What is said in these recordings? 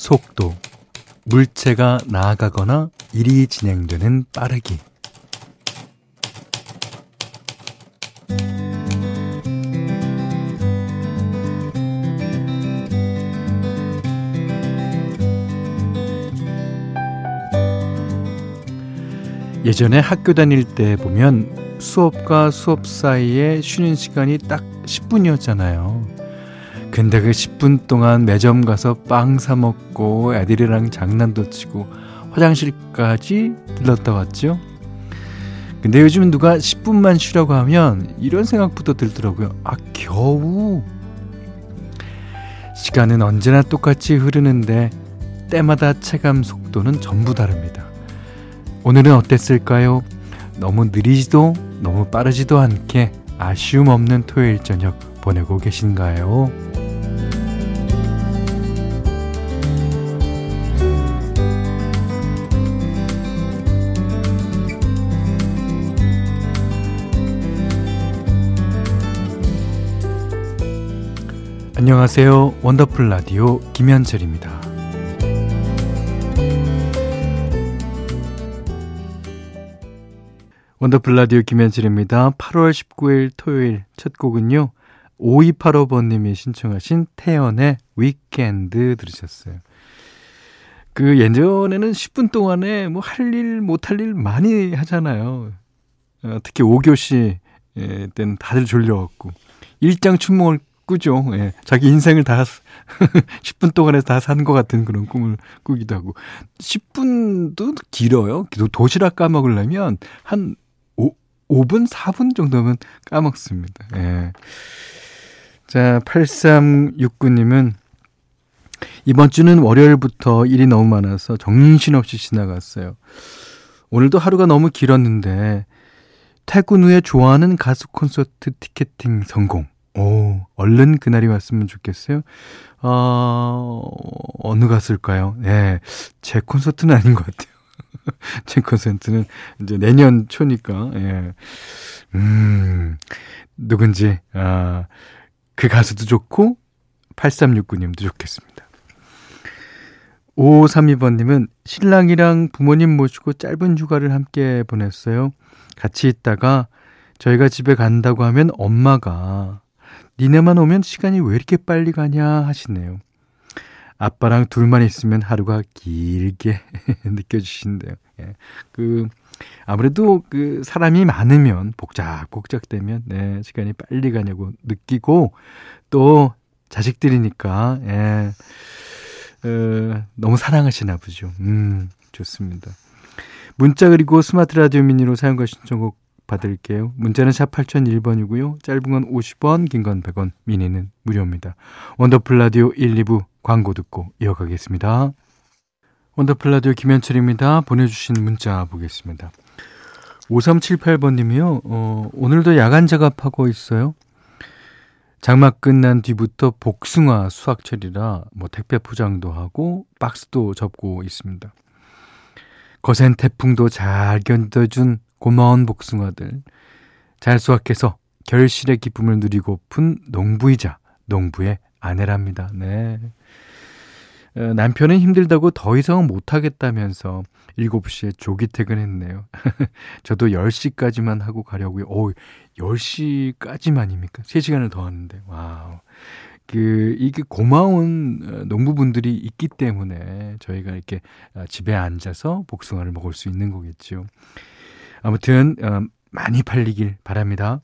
속도, 물체가 나아가거나 일이 진행되는 빠르기. 예전에 학교 다닐 때 보면 수업과 수업 사이에 쉬는 시간이 딱 10분이었잖아요. 근데 그 10분 동안 매점 가서 빵 사 먹고 애들이랑 장난도 치고 화장실까지 들렀다 왔죠. 근데 요즘 누가 10분만 쉬라고 하면 이런 생각부터 들더라고요. 아, 겨우. 시간은 언제나 똑같이 흐르는데 때마다 체감 속도는 전부 다릅니다. 오늘은 어땠을까요? 너무 느리지도 너무 빠르지도 않게 아쉬움 없는 토요일 저녁 보내고 계신가요? 안녕하세요. 원더풀 라디오 김현철입니다. 원더풀 라디오 김현철입니다. 8월 19일 토요일 첫 곡은요. 5285번님이 신청하신 태연의 위켄드 들으셨어요. 그 예전에는 10분 동안에 뭐 할 일, 못 할 일 많이 하잖아요. 어, 특히 5교시 때는 다들 졸려갖고. 일장 춘몽을 꾸죠. 예. 자기 인생을 다 10분 동안에 다산 것 같은 그런 꿈을 꾸기도 하고 10분도 길어요. 도시락 까먹으려면 한 5, 5분, 4분 정도면 까먹습니다. 예. 자, 8369님은 이번 주는 월요일부터 일이 너무 많아서 정신없이 지나갔어요. 오늘도 하루가 너무 길었는데 퇴근 후에 좋아하는 가수 콘서트 티켓팅 성공. 오, 얼른 그날이 왔으면 좋겠어요. 어, 어느 가수일까요? 예, 제 콘서트는 아닌 것 같아요. 제 콘서트는 이제 내년 초니까, 예. 음, 누군지, 아, 그 가수도 좋고, 8369님도 좋겠습니다. 5532번님은 신랑이랑 부모님 모시고 짧은 휴가를 함께 보냈어요. 같이 있다가 저희가 집에 간다고 하면 엄마가 니네만 오면 시간이 왜 이렇게 빨리 가냐 하시네요. 아빠랑 둘만 있으면 하루가 길게 느껴지신대요. 예. 그, 아무래도 그 사람이 많으면 복작복작 되면, 네, 시간이 빨리 가냐고 느끼고, 또 자식들이니까, 예, 어, 너무 사랑하시나 보죠. 음, 좋습니다. 문자 그리고 스마트 라디오 미니로 사용과 신청곡 받을게요. 문자는 샵 8001번이고요. 짧은 건 50원, 긴 건 100원, 미니는 무료입니다. 원더풀 라디오 1, 2부 광고 듣고 이어가겠습니다. 원더풀 라디오 김현철입니다. 보내주신 문자 보겠습니다. 5378번님이요. 어, 오늘도 야간 작업하고 있어요. 장마 끝난 뒤부터 복숭아 수확철이라 뭐 택배 포장도 하고 박스도 접고 있습니다. 거센 태풍도 잘 견뎌준 고마운 복숭아들 잘 수확해서 결실의 기쁨을 누리고픈 농부이자 농부의 아내랍니다. 네. 어, 남편은 힘들다고 더 이상은 못하겠다면서 7시에 조기 퇴근했네요. 저도 10시까지만 하고 가려고요. 오, 10시까지만입니까? 3시간을 더 하는데. Wow. 그, 이게 고마운 어, 농부분들이 있기 때문에 저희가 이렇게 어, 집에 앉아서 복숭아를 먹을 수 있는 거겠죠. 아무튼 어, 많이 팔리길 바랍니다.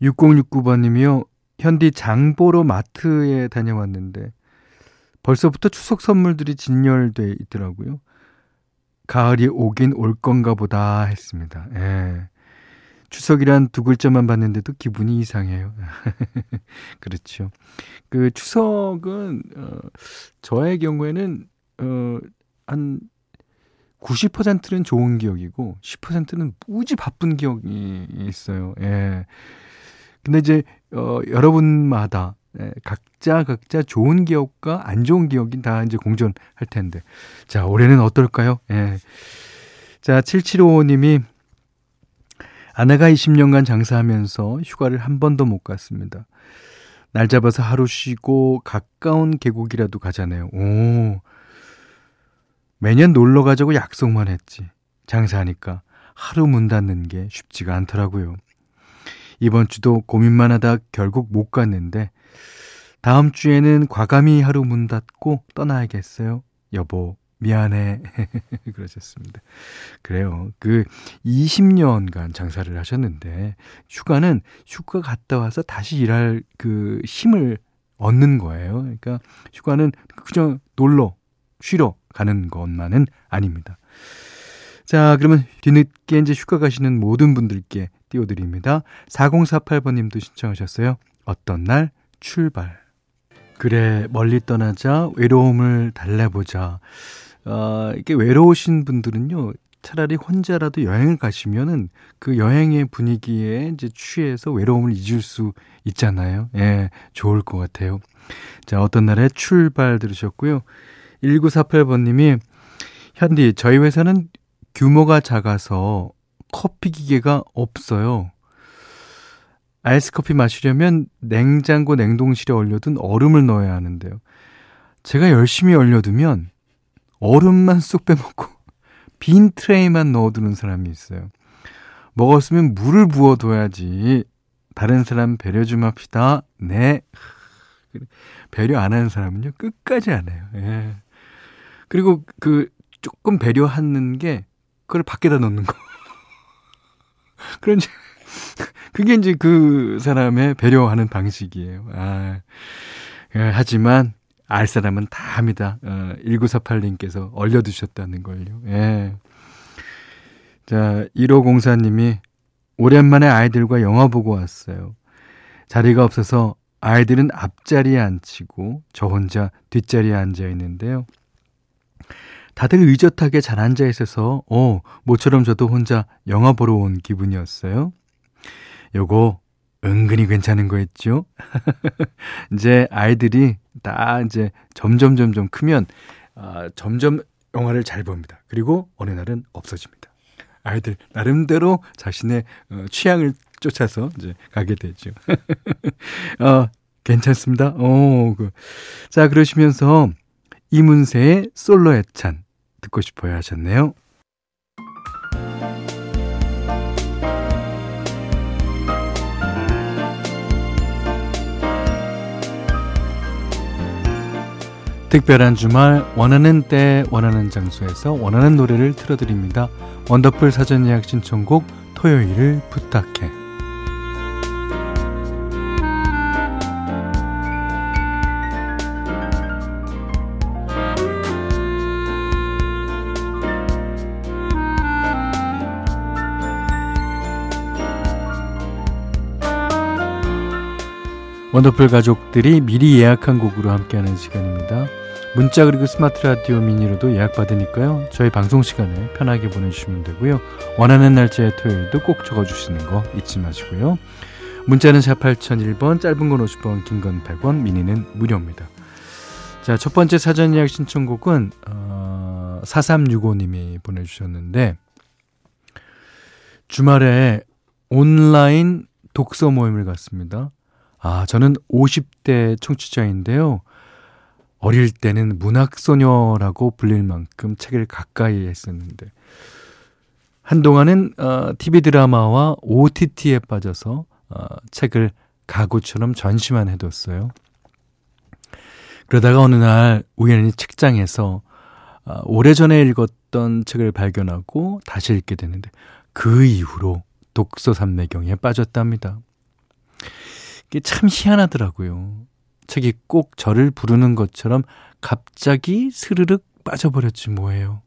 6069번님이요. 현디 장보러 마트에 다녀왔는데 벌써부터 추석 선물들이 진열돼 있더라고요. 가을이 오긴 올 건가 보다 했습니다. 예. 추석이란 두 글자만 봤는데도 기분이 이상해요. 그렇죠. 그 추석은 어 저의 경우에는 어 한 90%는 좋은 기억이고 10%는 무지 바쁜 기억이 있어요. 예. 근데 이제 어 여러분마다 예, 각자 각자 좋은 기억과 안 좋은 기억이 다 이제 공존할 텐데. 자, 올해는 어떨까요? 예. 자, 7755 님이 아내가 20년간 장사하면서 휴가를 한 번도 못 갔습니다. 날 잡아서 하루 쉬고 가까운 계곡이라도 가잖아요. 오. 매년 놀러 가자고 약속만 했지. 장사하니까 하루 문 닫는 게 쉽지가 않더라고요. 이번 주도 고민만 하다 결국 못 갔는데 다음 주에는 과감히 하루 문 닫고 떠나야겠어요. 여보, 미안해. 그러셨습니다. 그래요. 그 20년간 장사를 하셨는데 휴가는 휴가 갔다 와서 다시 일할 그 힘을 얻는 거예요. 그러니까 휴가는 그냥 놀러, 쉬러 가는 것만은 아닙니다. 자, 그러면 뒤늦게 이제 휴가 가시는 모든 분들께 띄워드립니다. 4048번님도 신청하셨어요. 어떤 날 출발. 그래, 멀리 떠나자, 외로움을 달래보자. 어, 이렇게 외로우신 분들은요, 차라리 혼자라도 여행을 가시면은 그 여행의 분위기에 이제 취해서 외로움을 잊을 수 있잖아요. 예, 좋을 것 같아요. 자, 어떤 날에 출발 들으셨고요. 1948번님이 현디, 저희 회사는 규모가 작아서 커피 기계가 없어요. 아이스 커피 마시려면 냉장고 냉동실에 얼려둔 얼음을 넣어야 하는데요. 제가 열심히 얼려두면 얼음만 쏙 빼먹고 빈 트레이만 넣어두는 사람이 있어요. 먹었으면 물을 부어둬야지. 다른 사람 배려 좀 합시다. 네. 배려 안 하는 사람은요, 끝까지 안 해요. 예. 그리고 그 조금 배려하는 게 그걸 밖에다 넣는 거. 그런 그게 이제 그 사람의 배려하는 방식이에요. 아. 예, 하지만 알 사람은 다 합니다. 어, 1948님께서 얼려두셨다는 걸요. 예. 자, 1504님이 오랜만에 아이들과 영화 보고 왔어요. 자리가 없어서 아이들은 앞자리에 앉히고 저 혼자 뒷자리에 앉아 있는데요. 다들 의젓하게 잘 앉아 있어서 어, 모처럼 저도 혼자 영화 보러 온 기분이었어요. 요거 은근히 괜찮은 거였죠. 이제 아이들이 다 이제 점점 점점 크면 아, 점점 영화를 잘 봅니다. 그리고 어느 날은 없어집니다. 아이들 나름대로 자신의 어, 취향을 쫓아서 이제 가게 되죠. 어, 괜찮습니다. 오, 그. 자, 그러시면서 이문세의 솔로 애찬 듣고 싶어요 하셨네요. 특별한 주말 원하는 때 원하는 장소에서 원하는 노래를 틀어드립니다. 원더풀 사전 예약 신청곡 토요일을 부탁해 원더풀 가족들이 미리 예약한 곡으로 함께하는 시간입니다. 문자 그리고 스마트 라디오 미니로도 예약 받으니까요. 저희 방송 시간에 편하게 보내주시면 되고요. 원하는 날짜의 토요일도 꼭 적어주시는 거 잊지 마시고요. 문자는 샵 8001번, 짧은 건 50원, 긴 건 100원, 미니는 무료입니다. 자, 첫 번째 사전 예약 신청곡은 어, 4365님이 보내주셨는데 주말에 온라인 독서 모임을 갔습니다. 아, 저는 50대 청취자인데요. 어릴 때는 문학소녀라고 불릴 만큼 책을 가까이 했었는데, 한동안은 어, TV 드라마와 OTT에 빠져서 어, 책을 가구처럼 전시만 해뒀어요. 그러다가 어느 날 우연히 책장에서 어, 오래전에 읽었던 책을 발견하고 다시 읽게 되는데 그 이후로 독서 삼매경에 빠졌답니다. 이게 참 희한하더라고요. 책이 꼭 저를 부르는 것처럼 갑자기 스르륵 빠져버렸지 뭐예요.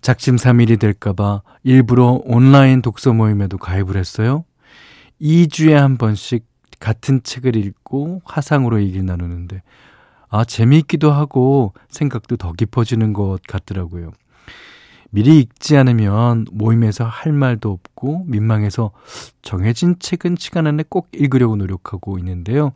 작심 삼일이 될까봐 일부러 온라인 독서 모임에도 가입을 했어요. 2주에 한 번씩 같은 책을 읽고 화상으로 얘기를 나누는데, 아, 재미있기도 하고 생각도 더 깊어지는 것 같더라고요. 미리 읽지 않으면 모임에서 할 말도 없고 민망해서 정해진 책은 시간 안에 꼭 읽으려고 노력하고 있는데요.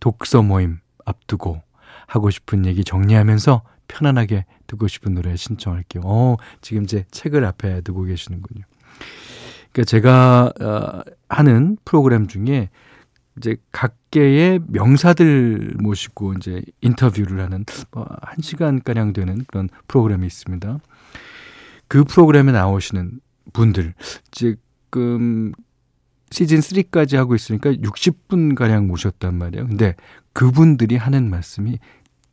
독서 모임 앞두고 하고 싶은 얘기 정리하면서 편안하게 듣고 싶은 노래 신청할게요. 어, 지금 제 책을 앞에 두고 계시는군요. 그러니까 제가 어, 하는 프로그램 중에 이제 각계의 명사들 모시고 이제 인터뷰를 하는 뭐한 시간 가량 되는 그런 프로그램이 있습니다. 그 프로그램에 나오시는 분들 지금 시즌 3까지 하고 있으니까 60분 가량 모셨단 말이에요. 근데 그분들이 하는 말씀이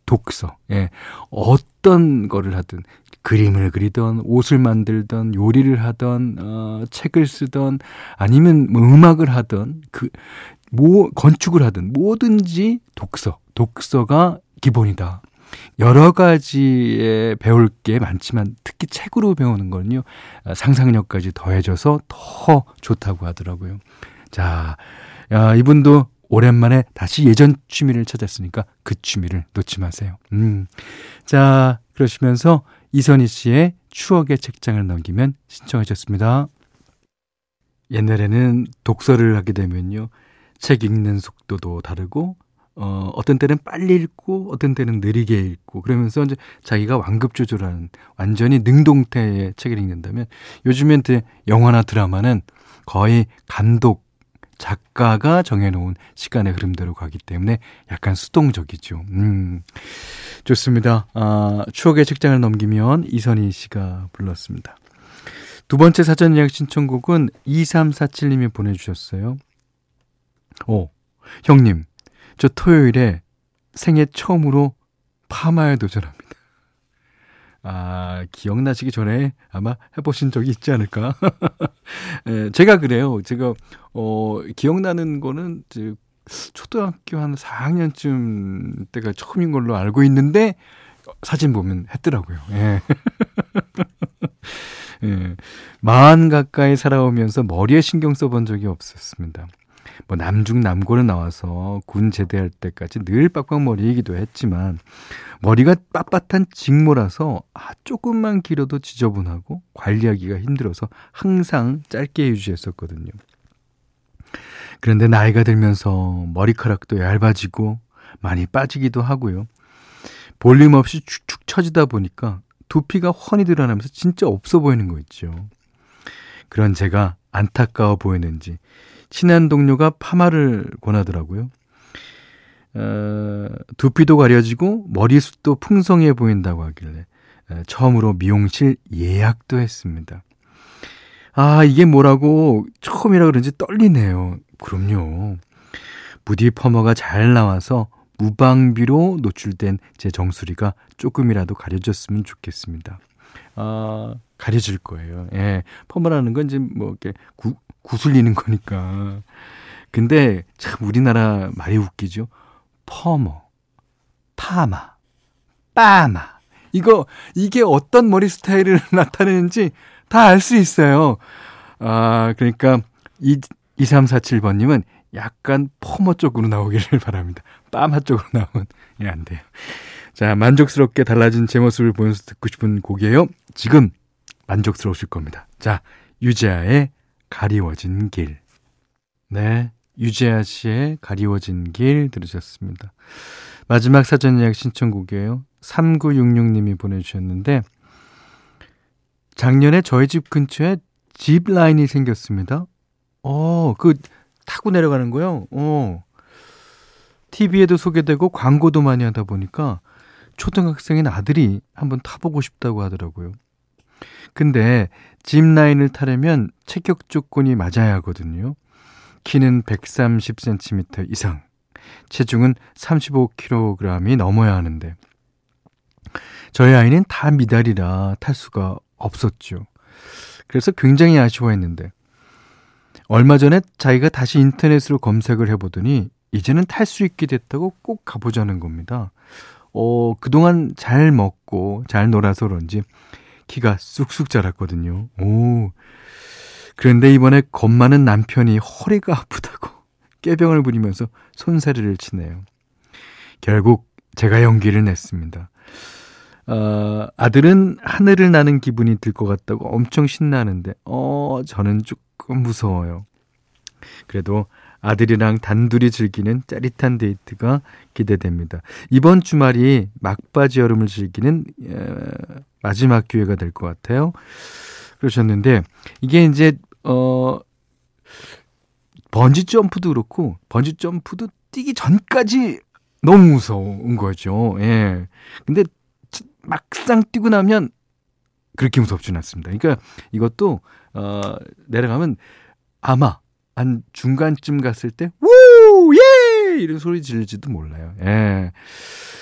독서. 예. 어떤 거를 하든 그림을 그리던 옷을 만들던 요리를 하던 어 책을 쓰던 아니면 뭐 음악을 하던 그 뭐 건축을 하든 뭐든지 독서. 독서가 기본이다. 여러 가지에 배울 게 많지만 특히 책으로 배우는 아, 상상력까지 더해져서 더 좋다고 하더라고요. 자, 야, 이분도 오랜만에 다시 예전 취미를 찾았으니까 그 취미를 놓지 마세요. 음. 자, 그러시면서 이선희 씨의 추억의 책장을 넘기면 신청하셨습니다. 옛날에는 독서를 하게 되면요. 책 읽는 속도도 다르고 어, 어떤 때는 빨리 읽고, 어떤 때는 느리게 읽고, 그러면서 이제 자기가 완급 조절하는 완전히 능동태의 책을 읽는다면 요즘엔 영화나 드라마는 거의 감독, 작가가 정해놓은 시간의 흐름대로 가기 때문에 약간 수동적이죠. 음, 좋습니다. 아, 추억의 책장을 넘기면 이선희 씨가 불렀습니다. 두 번째 사전 예약 신청곡은 2347님이 보내주셨어요. 오, 형님. 저 토요일에 생애 처음으로 파마에 도전합니다. 아, 기억나시기 전에 아마 해보신 적이 있지 않을까? 예, 제가 그래요. 제가, 어, 기억나는 거는, 이제 초등학교 한 4학년쯤 때가 처음인 걸로 알고 있는데, 사진 보면 했더라고요. 예. 예. 마흔 가까이 살아오면서 머리에 신경 써본 적이 없었습니다. 뭐 남중 남고를 나와서 군 제대할 때까지 늘 빡빡머리이기도 했지만 머리가 빳빳한 직모라서 아 조금만 길어도 지저분하고 관리하기가 힘들어서 항상 짧게 유지했었거든요. 그런데 나이가 들면서 머리카락도 얇아지고 많이 빠지기도 하고요. 볼륨 없이 축축 처지다 보니까 두피가 훤히 드러나면서 진짜 없어 보이는 거 있죠. 그런 제가 안타까워 보이는지 친한 동료가 파마를 권하더라고요. 어, 두피도 가려지고 머리숱도 풍성해 보인다고 하길래 에, 처음으로 미용실 예약도 했습니다. 아, 이게 뭐라고 처음이라 그런지 떨리네요. 그럼요. 무디 퍼머가 잘 나와서 무방비로 노출된 제 정수리가 조금이라도 가려졌으면 좋겠습니다. 아, 가려질 거예요. 예. 퍼머라는 건 이제 뭐 이렇게 구, 구슬리는 거니까. 근데 참 우리나라 말이 웃기죠. 퍼머, 파마, 빠마. 이거, 이게 어떤 머리 스타일을 나타내는지 다 알 수 있어요. 아, 그러니까, 이, 2347번 님은 약간 퍼머 쪽으로 나오기를 바랍니다. 빠마 쪽으로 나오면, 예, 안 돼요. 자, 만족스럽게 달라진 제 모습을 보면서 듣고 싶은 곡이에요. 지금 만족스러우실 겁니다. 자, 유재하의 가리워진 길. 네. 유재하 씨의 가리워진 길 들으셨습니다. 마지막 사전 예약 신청곡이에요. 3966님이 보내주셨는데, 작년에 저희 집 근처에 집 라인이 생겼습니다. 어, 그, 타고 내려가는 거요? 어. TV에도 소개되고 광고도 많이 하다 보니까 초등학생인 아들이 한번 타보고 싶다고 하더라고요. 근데 짚라인을 타려면 체격 조건이 맞아야 하거든요. 키는 130cm 이상, 체중은 35kg이 넘어야 하는데 저희 아이는 다 미달이라 탈 수가 없었죠. 그래서 굉장히 아쉬워했는데 얼마 전에 자기가 다시 인터넷으로 검색을 해보더니 이제는 탈 수 있게 됐다고 꼭 가보자는 겁니다. 어, 그동안 잘 먹고 잘 놀아서 그런지 키가 쑥쑥 자랐거든요. 오. 그런데 이번에 겁 많은 남편이 허리가 아프다고 깨병을 부리면서 손사리를 치네요. 결국 제가 용기를 냈습니다. 어, 아들은 하늘을 나는 기분이 들 것 같다고 엄청 신나는데, 어, 저는 조금 무서워요. 그래도 아들이랑 단둘이 즐기는 짜릿한 데이트가 기대됩니다. 이번 주말이 막바지 여름을 즐기는 마지막 기회가 될 것 같아요. 그러셨는데 이게 이제 어 번지 점프도 그렇고 번지 점프도 뛰기 전까지 너무 무서운 거죠. 예. 근데 막상 뛰고 나면 그렇게 무섭진 않습니다. 그러니까 이것도 어 내려가면 아마 한 중간쯤 갔을 때 우! 예! 이런 소리 지를지도 몰라요. 예.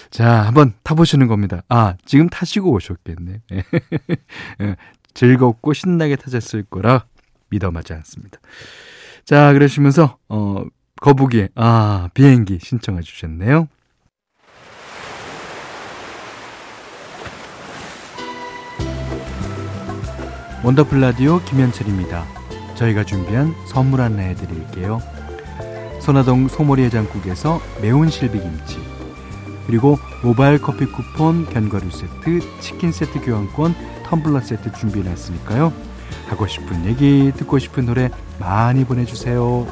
자, 한번 타보시는 겁니다. 아, 지금 타시고 오셨겠네. 예. 예. 즐겁고 신나게 타셨을 거라 믿어마지 않습니다. 자, 그러시면서, 어, 거북이, 아, 비행기 신청해 주셨네요. 원더풀 라디오 김현철입니다. 저희가 준비한 선물 안내해 드릴게요. 선화동 소머리 해장국에서 매운 실비김치 그리고 모바일 커피 쿠폰, 견과류 세트, 치킨 세트 교환권, 텀블러 세트 준비해 놨으니까요. 하고 싶은 얘기, 듣고 싶은 노래 많이 보내주세요.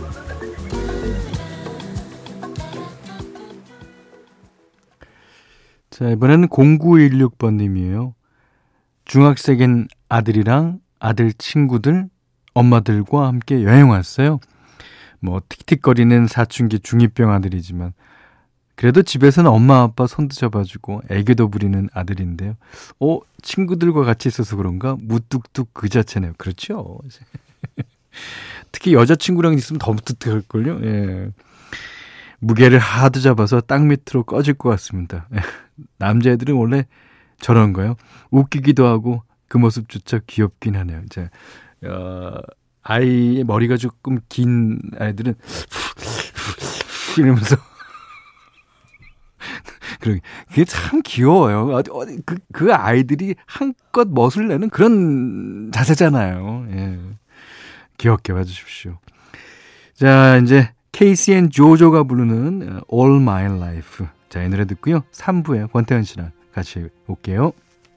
자, 이번에는 0916번님이에요. 중학생인 아들이랑 아들 친구들, 엄마들과 함께 여행 왔어요. 뭐, 틱틱거리는 사춘기 중2병 아들이지만, 그래도 집에서는 엄마 아빠 손도 잡아주고 애교도 부리는 아들인데요. 어, 친구들과 같이 있어서 그런가? 무뚝뚝 그 자체네요. 그렇죠. 특히 여자친구랑 있으면 더 무뚝뚝할걸요? 예. 무게를 하도 잡아서 땅 밑으로 꺼질 것 같습니다. 남자애들은 원래 저런 거요. 웃기기도 하고 그 모습조차 귀엽긴 하네요. 이제, 어, 아이의 머리가 조금 긴 아이들은 이러면서 그게 참 귀여워요. 그, 그 아이들이 한껏 멋을 내는 그런 자세잖아요. 예. 귀엽게 봐주십시오. 자, 이제 KCN 조조가 부르는 All My Life. 자, 이 노래 듣고요. 3부에 권태현 씨랑 같이 올게요.